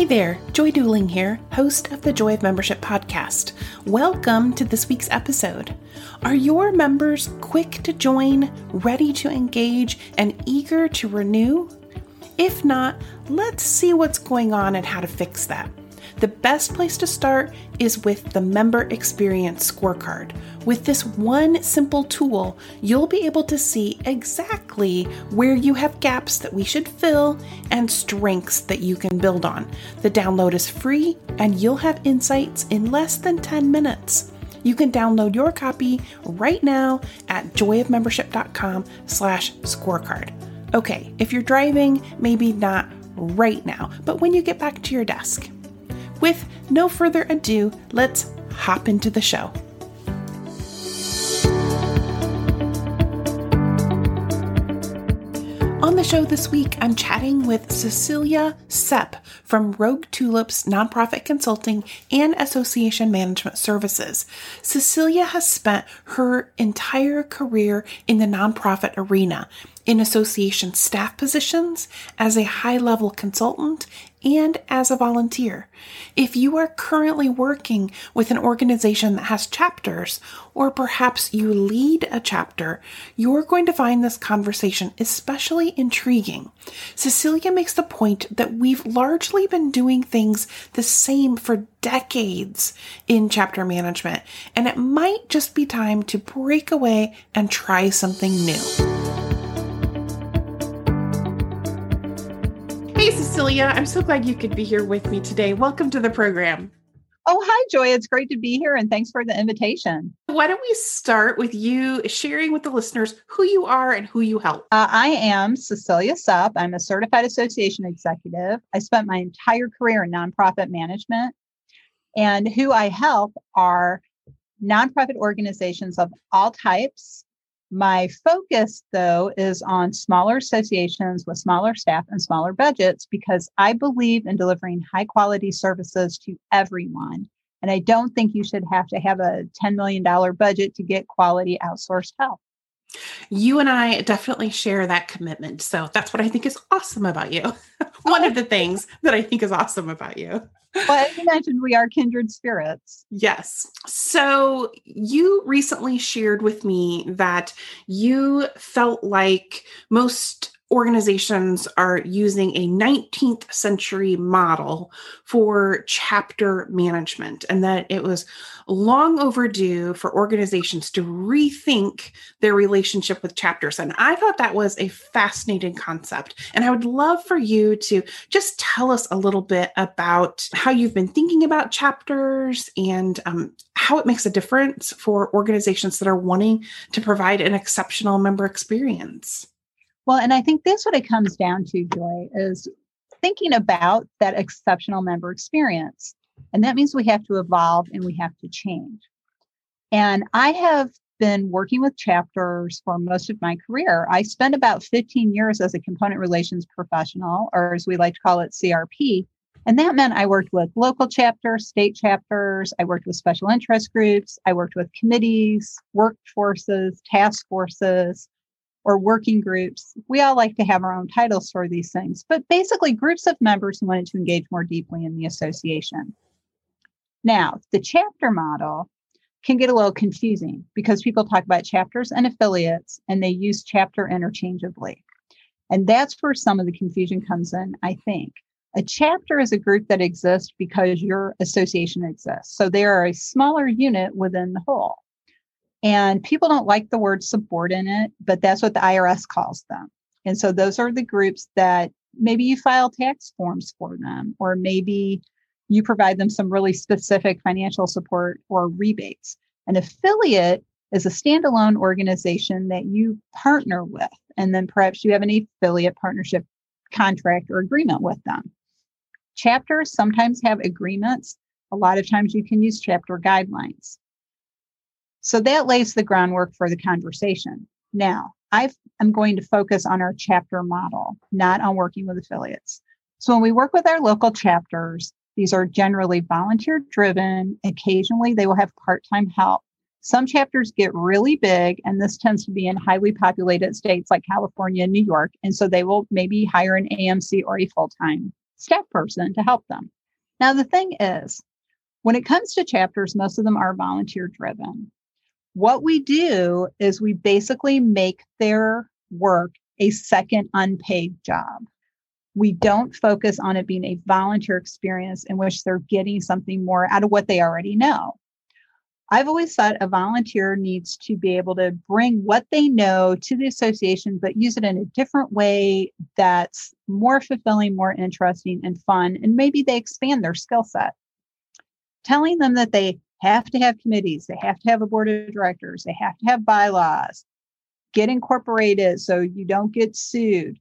Hey there, Joy Duling here, host of the Joy of Membership podcast. Welcome to this week's episode. Are your members quick to join, ready to engage, and eager to renew? If not, let's see what's going on and how to fix that. The best place to start is with the Member Experience Scorecard. With this one simple tool, you'll be able to see exactly where you have gaps that we should fill and strengths that you can build on. The download is free and you'll have insights in less than 10 minutes. You can download your copy right now at joyofmembership.com slash scorecard. Okay, if you're driving, maybe not right now, but when you get back to your desk. With no further ado, let's hop into the show. On the show this week, I'm chatting with Cecilia Sepp from Rogue Tulips Nonprofit Consulting and Association Management Services. Cecilia has spent her entire career in the nonprofit arena in association staff positions, as a high level consultant, and as a volunteer. If you are currently working with an organization that has chapters, or perhaps you lead a chapter, you're going to find this conversation especially intriguing. Cecilia makes the point that we've largely been doing things the same for decades in chapter management, and it might just be time to break away and try something new. Cecilia, I'm so glad you could be here with me today. Welcome to the program. Oh, hi, Joy. It's great to be here and thanks for the invitation. Why don't we start with you sharing with the listeners who you are and who you help? Uh, I am Cecilia Sepp. I'm a certified association executive. I spent my entire career in nonprofit management, and who I help are nonprofit organizations of all types my focus, though, is on smaller associations with smaller staff and smaller budgets because I believe in delivering high quality services to everyone. And I don't think you should have to have a $10 million budget to get quality outsourced help. You and I definitely share that commitment. So that's what I think is awesome about you. One of the things that I think is awesome about you. Well, as you mentioned, we are kindred spirits. Yes. So you recently shared with me that you felt like most organizations are using a 19th century model for chapter management and that it was long overdue for organizations to rethink their relationship with chapters. And I thought that was a fascinating concept. And I would love for you to just tell us a little bit about how you've been thinking about chapters and um, how it makes a difference for organizations that are wanting to provide an exceptional member experience. Well, and I think that's what it comes down to, Joy, is thinking about that exceptional member experience. And that means we have to evolve and we have to change. And I have been working with chapters for most of my career. I spent about 15 years as a component relations professional, or as we like to call it, CRP. And that meant I worked with local chapters, state chapters, I worked with special interest groups, I worked with committees, workforces, task forces, or working groups. We all like to have our own titles for these things, but basically groups of members who wanted to engage more deeply in the association. Now, the chapter model can get a little confusing because people talk about chapters and affiliates and they use chapter interchangeably. And that's where some of the confusion comes in, I think. A chapter is a group that exists because your association exists. So they are a smaller unit within the whole. And people don't like the word subordinate, but that's what the IRS calls them. And so those are the groups that maybe you file tax forms for them, or maybe you provide them some really specific financial support or rebates. An affiliate is a standalone organization that you partner with, and then perhaps you have an affiliate partnership contract or agreement with them. Chapters sometimes have agreements. A lot of times you can use chapter guidelines. So that lays the groundwork for the conversation. Now, I am going to focus on our chapter model, not on working with affiliates. So when we work with our local chapters, these are generally volunteer driven. Occasionally, they will have part time help. Some chapters get really big, and this tends to be in highly populated states like California and New York. And so they will maybe hire an AMC or a full time staff person to help them. Now, the thing is, when it comes to chapters, most of them are volunteer driven. What we do is we basically make their work a second unpaid job. We don't focus on it being a volunteer experience in which they're getting something more out of what they already know. I've always thought a volunteer needs to be able to bring what they know to the association, but use it in a different way that's more fulfilling, more interesting, and fun. And maybe they expand their skill set. Telling them that they have to have committees, they have to have a board of directors, they have to have bylaws, get incorporated so you don't get sued.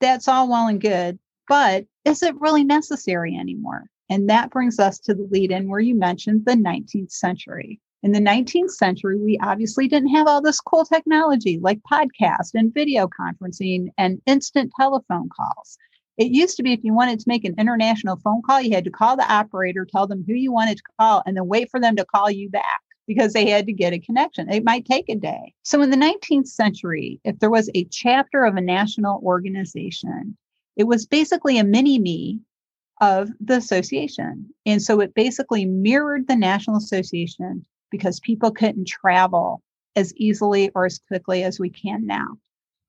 That's all well and good, but is it really necessary anymore? And that brings us to the lead in where you mentioned the 19th century. In the 19th century, we obviously didn't have all this cool technology like podcast and video conferencing and instant telephone calls. It used to be if you wanted to make an international phone call, you had to call the operator, tell them who you wanted to call, and then wait for them to call you back because they had to get a connection. It might take a day. So in the 19th century, if there was a chapter of a national organization, it was basically a mini me of the association. And so it basically mirrored the National Association because people couldn't travel as easily or as quickly as we can now.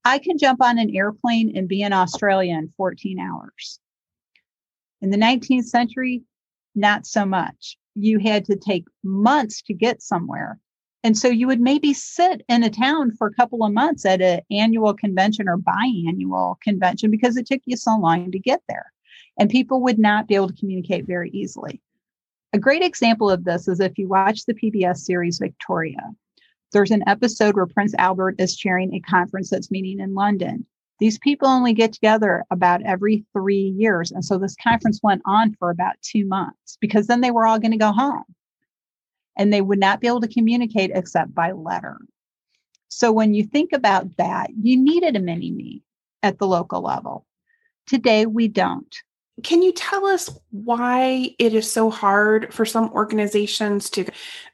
I can jump on an airplane and be in Australia in 14 hours. In the 19th century, not so much. You had to take months to get somewhere. And so you would maybe sit in a town for a couple of months at an annual convention or biannual convention because it took you so long to get there. And people would not be able to communicate very easily. A great example of this is if you watch the PBS series Victoria. There's an episode where Prince Albert is chairing a conference that's meeting in London. These people only get together about every three years. And so this conference went on for about two months because then they were all going to go home and they would not be able to communicate except by letter. So when you think about that, you needed a mini me at the local level. Today, we don't. Can you tell us why it is so hard for some organizations to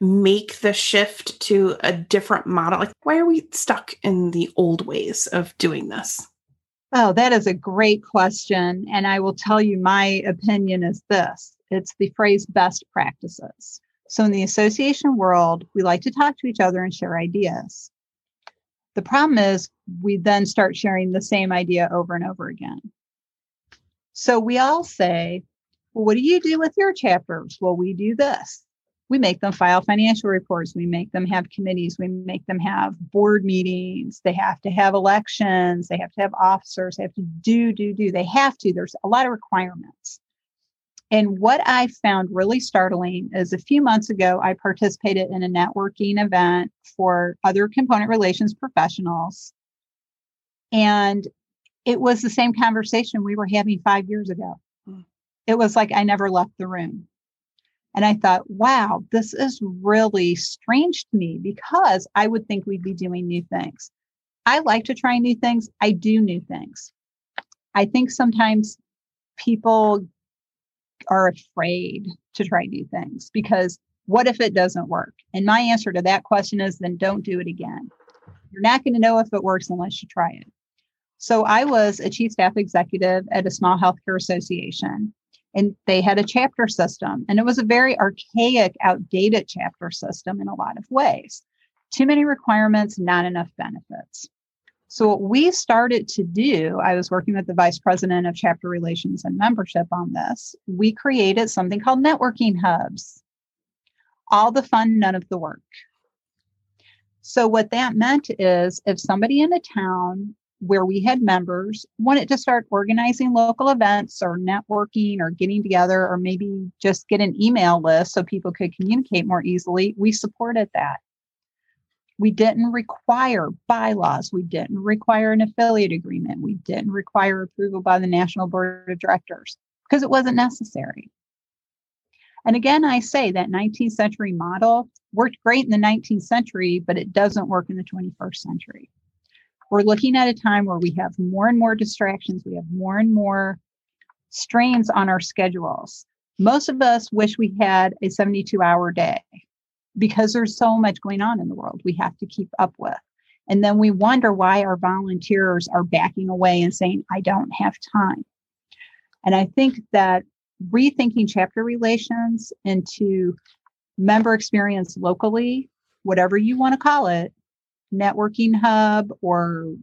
make the shift to a different model? Like, why are we stuck in the old ways of doing this? Oh, that is a great question. And I will tell you my opinion is this it's the phrase best practices. So, in the association world, we like to talk to each other and share ideas. The problem is, we then start sharing the same idea over and over again. So we all say, well, what do you do with your chapters? Well, we do this. We make them file financial reports. We make them have committees. We make them have board meetings. They have to have elections. They have to have officers. They have to do, do, do. They have to. There's a lot of requirements. And what I found really startling is a few months ago, I participated in a networking event for other component relations professionals. And it was the same conversation we were having five years ago. Mm. It was like I never left the room. And I thought, wow, this is really strange to me because I would think we'd be doing new things. I like to try new things. I do new things. I think sometimes people are afraid to try new things because what if it doesn't work? And my answer to that question is then don't do it again. You're not going to know if it works unless you try it. So I was a chief staff executive at a small healthcare association, and they had a chapter system, and it was a very archaic, outdated chapter system in a lot of ways. Too many requirements, not enough benefits. So, what we started to do, I was working with the vice president of chapter relations and membership on this. We created something called networking hubs. All the fun, none of the work. So, what that meant is if somebody in a town where we had members wanted to start organizing local events or networking or getting together or maybe just get an email list so people could communicate more easily, we supported that. We didn't require bylaws. We didn't require an affiliate agreement. We didn't require approval by the National Board of Directors because it wasn't necessary. And again, I say that 19th century model worked great in the 19th century, but it doesn't work in the 21st century. We're looking at a time where we have more and more distractions, we have more and more strains on our schedules. Most of us wish we had a 72 hour day because there's so much going on in the world we have to keep up with. And then we wonder why our volunteers are backing away and saying, I don't have time. And I think that rethinking chapter relations into member experience locally, whatever you want to call it, networking hub or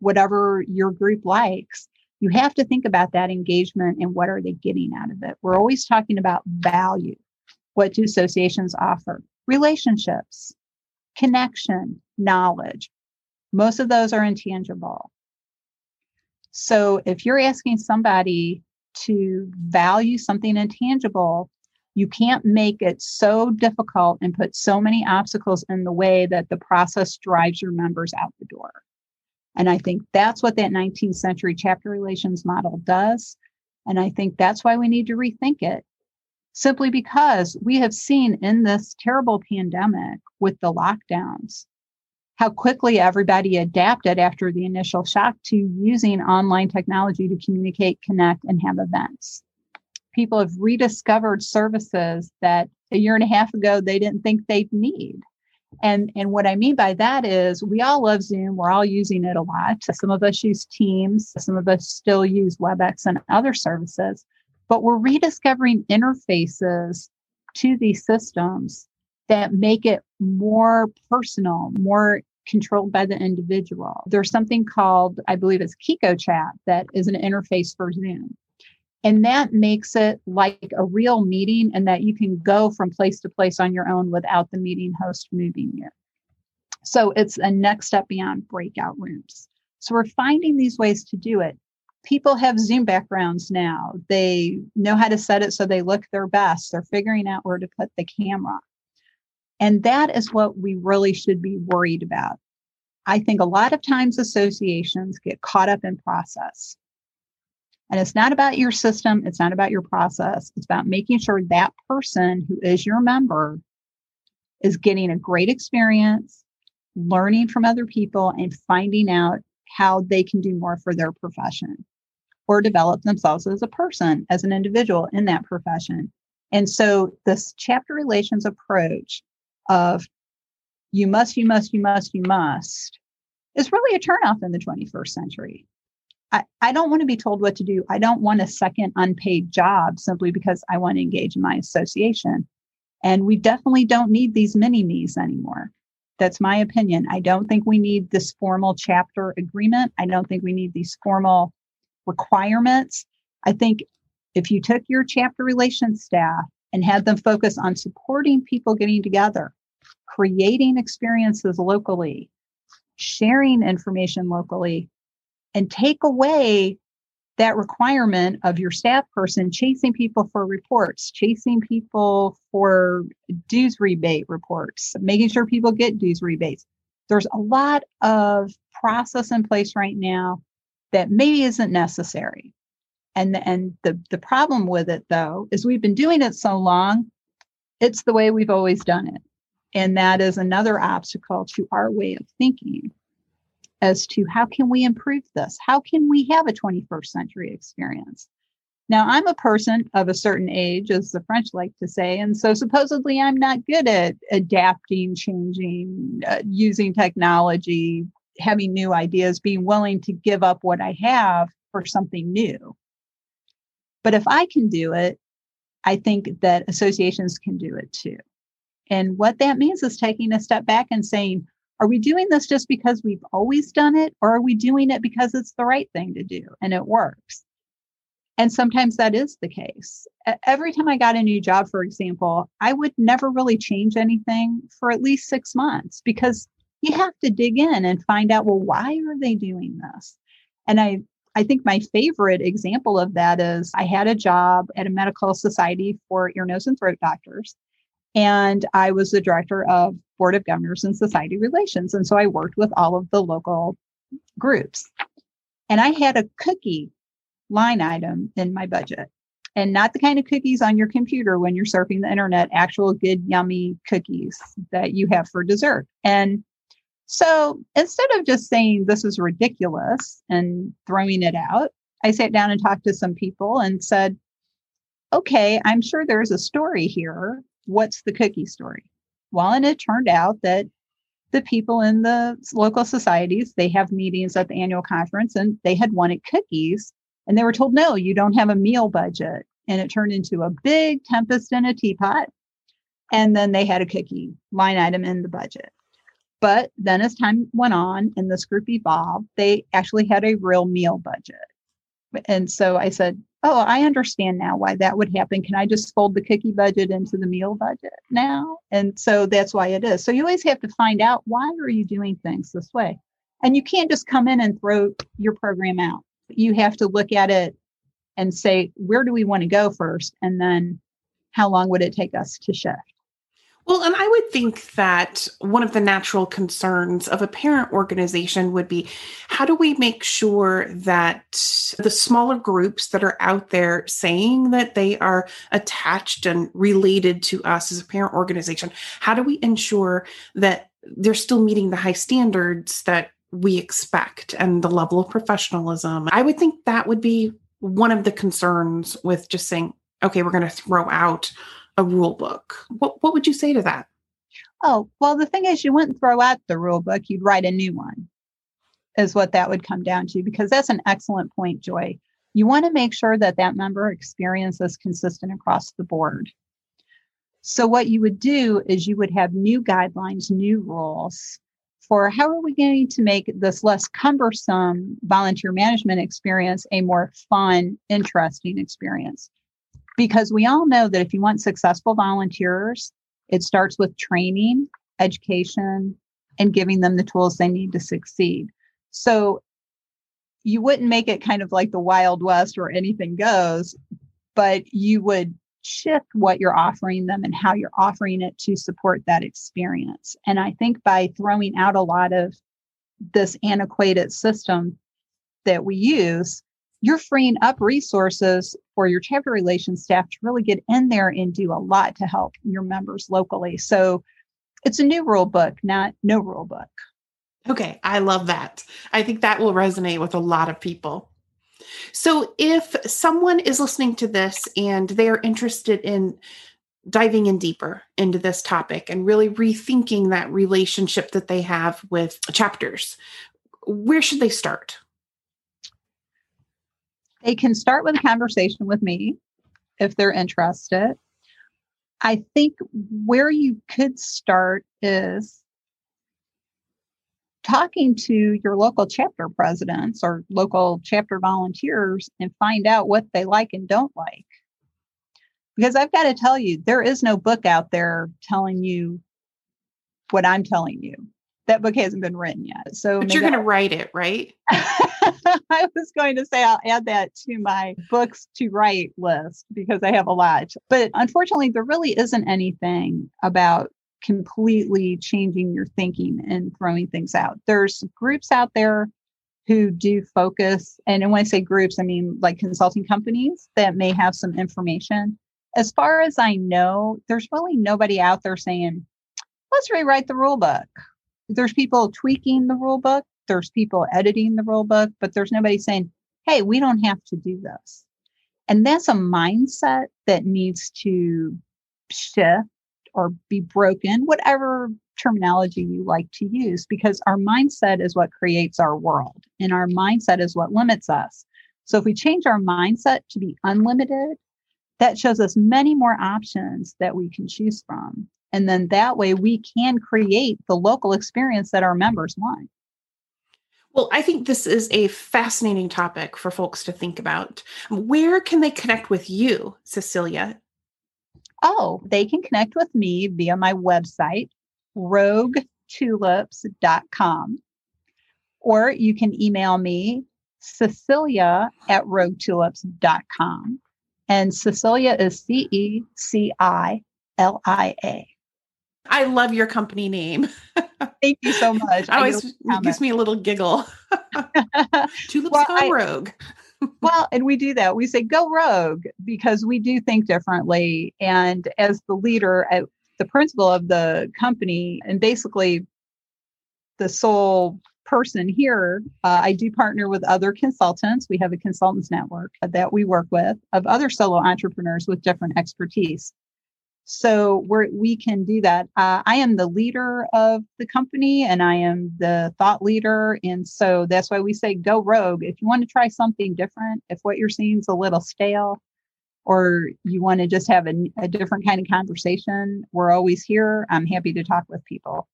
whatever your group likes, you have to think about that engagement and what are they getting out of it. We're always talking about value. What do associations offer? Relationships, connection, knowledge. Most of those are intangible. So if you're asking somebody to value something intangible, you can't make it so difficult and put so many obstacles in the way that the process drives your members out the door. And I think that's what that 19th century chapter relations model does. And I think that's why we need to rethink it. Simply because we have seen in this terrible pandemic with the lockdowns how quickly everybody adapted after the initial shock to using online technology to communicate, connect, and have events. People have rediscovered services that a year and a half ago they didn't think they'd need. And, and what I mean by that is we all love Zoom. We're all using it a lot. Some of us use Teams. Some of us still use WebEx and other services. But we're rediscovering interfaces to these systems that make it more personal, more controlled by the individual. There's something called, I believe it's Kiko Chat, that is an interface for Zoom. And that makes it like a real meeting, and that you can go from place to place on your own without the meeting host moving you. So it's a next step beyond breakout rooms. So we're finding these ways to do it. People have Zoom backgrounds now. They know how to set it so they look their best. They're figuring out where to put the camera. And that is what we really should be worried about. I think a lot of times associations get caught up in process. And it's not about your system, it's not about your process. It's about making sure that person who is your member is getting a great experience, learning from other people, and finding out how they can do more for their profession or develop themselves as a person, as an individual in that profession. And so, this chapter relations approach of you must, you must, you must, you must is really a turnoff in the 21st century. I, I don't want to be told what to do. I don't want a second unpaid job simply because I want to engage in my association. And we definitely don't need these mini me's anymore. That's my opinion. I don't think we need this formal chapter agreement. I don't think we need these formal requirements. I think if you took your chapter relations staff and had them focus on supporting people getting together, creating experiences locally, sharing information locally, and take away that requirement of your staff person chasing people for reports, chasing people for dues rebate reports, making sure people get dues rebates. There's a lot of process in place right now that maybe isn't necessary. And, and the, the problem with it, though, is we've been doing it so long, it's the way we've always done it. And that is another obstacle to our way of thinking as to how can we improve this? How can we have a 21st century experience? Now, I'm a person of a certain age, as the French like to say, and so supposedly I'm not good at adapting, changing, uh, using technology, having new ideas, being willing to give up what I have for something new. But if I can do it, I think that associations can do it too. And what that means is taking a step back and saying, are we doing this just because we've always done it, or are we doing it because it's the right thing to do and it works? And sometimes that is the case. Every time I got a new job, for example, I would never really change anything for at least six months because you have to dig in and find out, well, why are they doing this? And I, I think my favorite example of that is I had a job at a medical society for ear, nose, and throat doctors. And I was the director of Board of Governors and Society Relations. And so I worked with all of the local groups. And I had a cookie line item in my budget and not the kind of cookies on your computer when you're surfing the internet, actual good, yummy cookies that you have for dessert. And so instead of just saying this is ridiculous and throwing it out, I sat down and talked to some people and said, okay, I'm sure there's a story here. What's the cookie story? Well, and it turned out that the people in the local societies, they have meetings at the annual conference and they had wanted cookies and they were told, no, you don't have a meal budget. And it turned into a big tempest in a teapot. And then they had a cookie line item in the budget. But then as time went on and this group evolved, they actually had a real meal budget. And so I said, Oh, I understand now why that would happen. Can I just fold the cookie budget into the meal budget now? And so that's why it is. So you always have to find out why are you doing things this way? And you can't just come in and throw your program out you have to look at it and say, where do we want to go first? And then how long would it take us to shift? Well, and I would think that one of the natural concerns of a parent organization would be how do we make sure that the smaller groups that are out there saying that they are attached and related to us as a parent organization, how do we ensure that they're still meeting the high standards that we expect and the level of professionalism. I would think that would be one of the concerns with just saying, okay, we're going to throw out a rule book. What, what would you say to that? Oh, well, the thing is, you wouldn't throw out the rule book, you'd write a new one, is what that would come down to, because that's an excellent point, Joy. You want to make sure that that member experience is consistent across the board. So, what you would do is you would have new guidelines, new rules for how are we going to make this less cumbersome volunteer management experience a more fun, interesting experience? Because we all know that if you want successful volunteers, it starts with training, education, and giving them the tools they need to succeed. So you wouldn't make it kind of like the Wild West where anything goes, but you would shift what you're offering them and how you're offering it to support that experience. And I think by throwing out a lot of this antiquated system that we use, you're freeing up resources for your chapter relations staff to really get in there and do a lot to help your members locally. So it's a new rule book, not no rule book. Okay, I love that. I think that will resonate with a lot of people. So, if someone is listening to this and they're interested in diving in deeper into this topic and really rethinking that relationship that they have with chapters, where should they start? They can start with a conversation with me if they're interested. I think where you could start is talking to your local chapter presidents or local chapter volunteers and find out what they like and don't like. Because I've got to tell you, there is no book out there telling you what I'm telling you. That book hasn't been written yet. So But you're going to write it, right? I was going to say I'll add that to my books to write list because I have a lot. But unfortunately, there really isn't anything about completely changing your thinking and throwing things out. There's groups out there who do focus, and when I say groups, I mean like consulting companies that may have some information. As far as I know, there's really nobody out there saying, let's rewrite the rule book. There's people tweaking the rule book, there's people editing the rule book, but there's nobody saying, hey, we don't have to do this. And that's a mindset that needs to shift or be broken, whatever terminology you like to use, because our mindset is what creates our world and our mindset is what limits us. So if we change our mindset to be unlimited, that shows us many more options that we can choose from. And then that way we can create the local experience that our members want. Well, I think this is a fascinating topic for folks to think about. Where can they connect with you, Cecilia, Oh, they can connect with me via my website, Rogue roguetulips.com. Or you can email me, Cecilia at roguetulips.com. And Cecilia is C E C I L I A. I love your company name. Thank you so much. I always it gives me a little giggle. Tulips well, Gone I, Rogue. well, and we do that. We say go rogue because we do think differently. And as the leader, the principal of the company, and basically the sole person here, uh, I do partner with other consultants. We have a consultants network that we work with of other solo entrepreneurs with different expertise. So we we can do that. Uh, I am the leader of the company and I am the thought leader. And so that's why we say go rogue. If you want to try something different, if what you're seeing is a little stale, or you want to just have a, a different kind of conversation, we're always here. I'm happy to talk with people.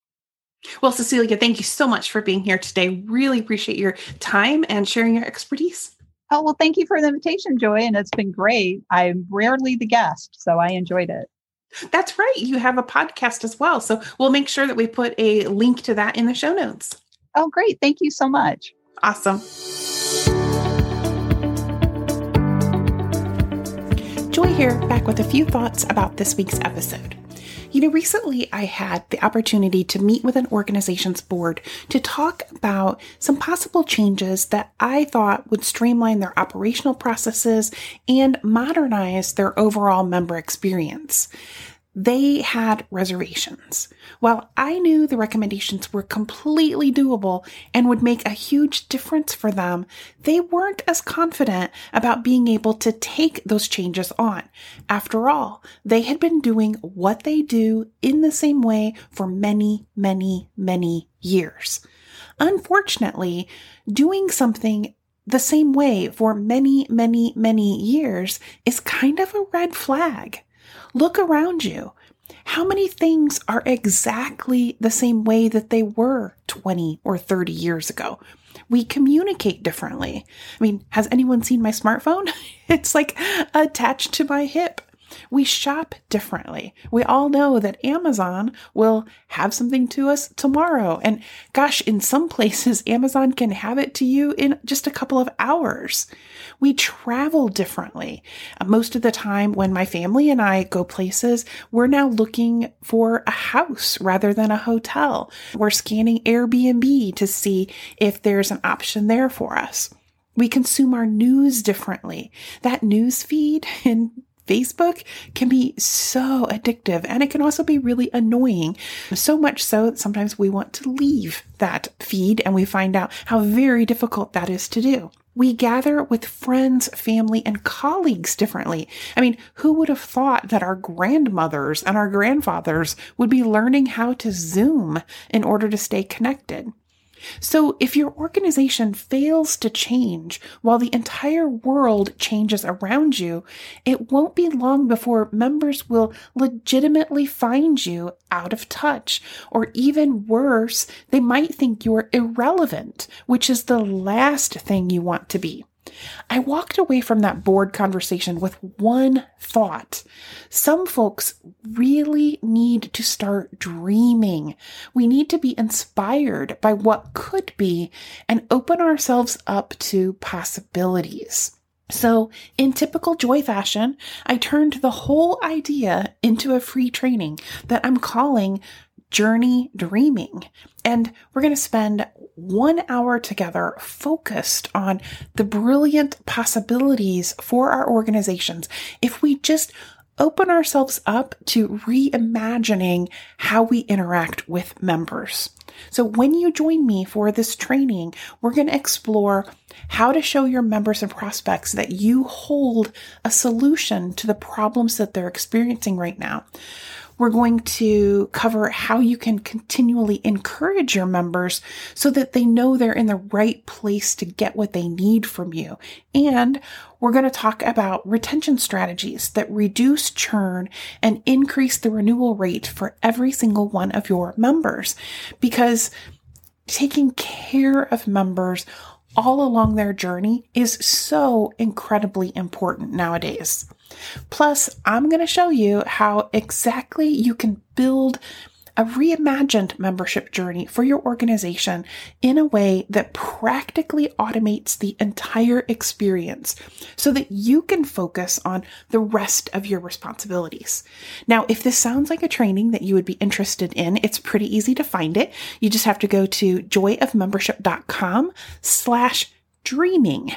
Well, Cecilia, thank you so much for being here today. Really appreciate your time and sharing your expertise. Oh, well, thank you for the invitation, Joy. And it's been great. I'm rarely the guest, so I enjoyed it. That's right. You have a podcast as well. So we'll make sure that we put a link to that in the show notes. Oh, great. Thank you so much. Awesome. Joy here, back with a few thoughts about this week's episode. You know, recently I had the opportunity to meet with an organization's board to talk about some possible changes that I thought would streamline their operational processes and modernize their overall member experience they had reservations. While I knew the recommendations were completely doable and would make a huge difference for them, they weren't as confident about being able to take those changes on. After all, they had been doing what they do in the same way for many, many, many years. Unfortunately, doing something the same way for many, many, many years is kind of a red flag. Look around you. How many things are exactly the same way that they were 20 or 30 years ago? We communicate differently. I mean, has anyone seen my smartphone? It's like attached to my hip. We shop differently. We all know that Amazon will have something to us tomorrow. And gosh, in some places, Amazon can have it to you in just a couple of hours. We travel differently. Uh, most of the time, when my family and I go places, we're now looking for a house rather than a hotel. We're scanning Airbnb to see if there's an option there for us. We consume our news differently. That news feed in Facebook can be so addictive and it can also be really annoying. So much so that sometimes we want to leave that feed and we find out how very difficult that is to do. We gather with friends, family, and colleagues differently. I mean, who would have thought that our grandmothers and our grandfathers would be learning how to Zoom in order to stay connected? So, if your organization fails to change while the entire world changes around you, it won't be long before members will legitimately find you out of touch. Or even worse, they might think you're irrelevant, which is the last thing you want to be. I walked away from that board conversation with one thought. Some folks really need to start dreaming. We need to be inspired by what could be and open ourselves up to possibilities. So, in typical Joy fashion, I turned the whole idea into a free training that I'm calling Journey Dreaming. And we're going to spend one hour together focused on the brilliant possibilities for our organizations if we just open ourselves up to reimagining how we interact with members. So, when you join me for this training, we're going to explore how to show your members and prospects that you hold a solution to the problems that they're experiencing right now. We're going to cover how you can continually encourage your members so that they know they're in the right place to get what they need from you. And we're going to talk about retention strategies that reduce churn and increase the renewal rate for every single one of your members because taking care of members all along their journey is so incredibly important nowadays. Plus, I'm going to show you how exactly you can build a reimagined membership journey for your organization in a way that practically automates the entire experience so that you can focus on the rest of your responsibilities. Now, if this sounds like a training that you would be interested in, it's pretty easy to find it. You just have to go to joyofmembership.com slash dreaming.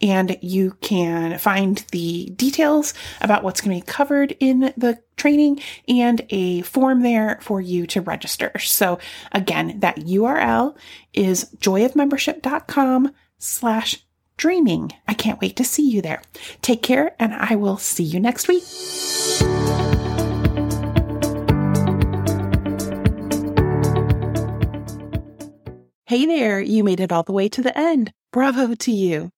And you can find the details about what's going to be covered in the training and a form there for you to register. So again, that URL is joyofmembership.com slash dreaming. I can't wait to see you there. Take care and I will see you next week. Hey there, you made it all the way to the end. Bravo to you.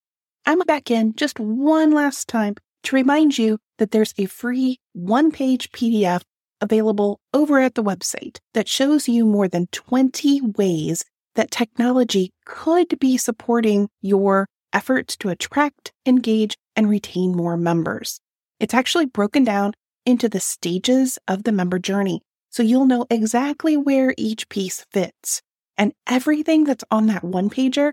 I'm back in just one last time to remind you that there's a free one page PDF available over at the website that shows you more than 20 ways that technology could be supporting your efforts to attract, engage, and retain more members. It's actually broken down into the stages of the member journey, so you'll know exactly where each piece fits. And everything that's on that one pager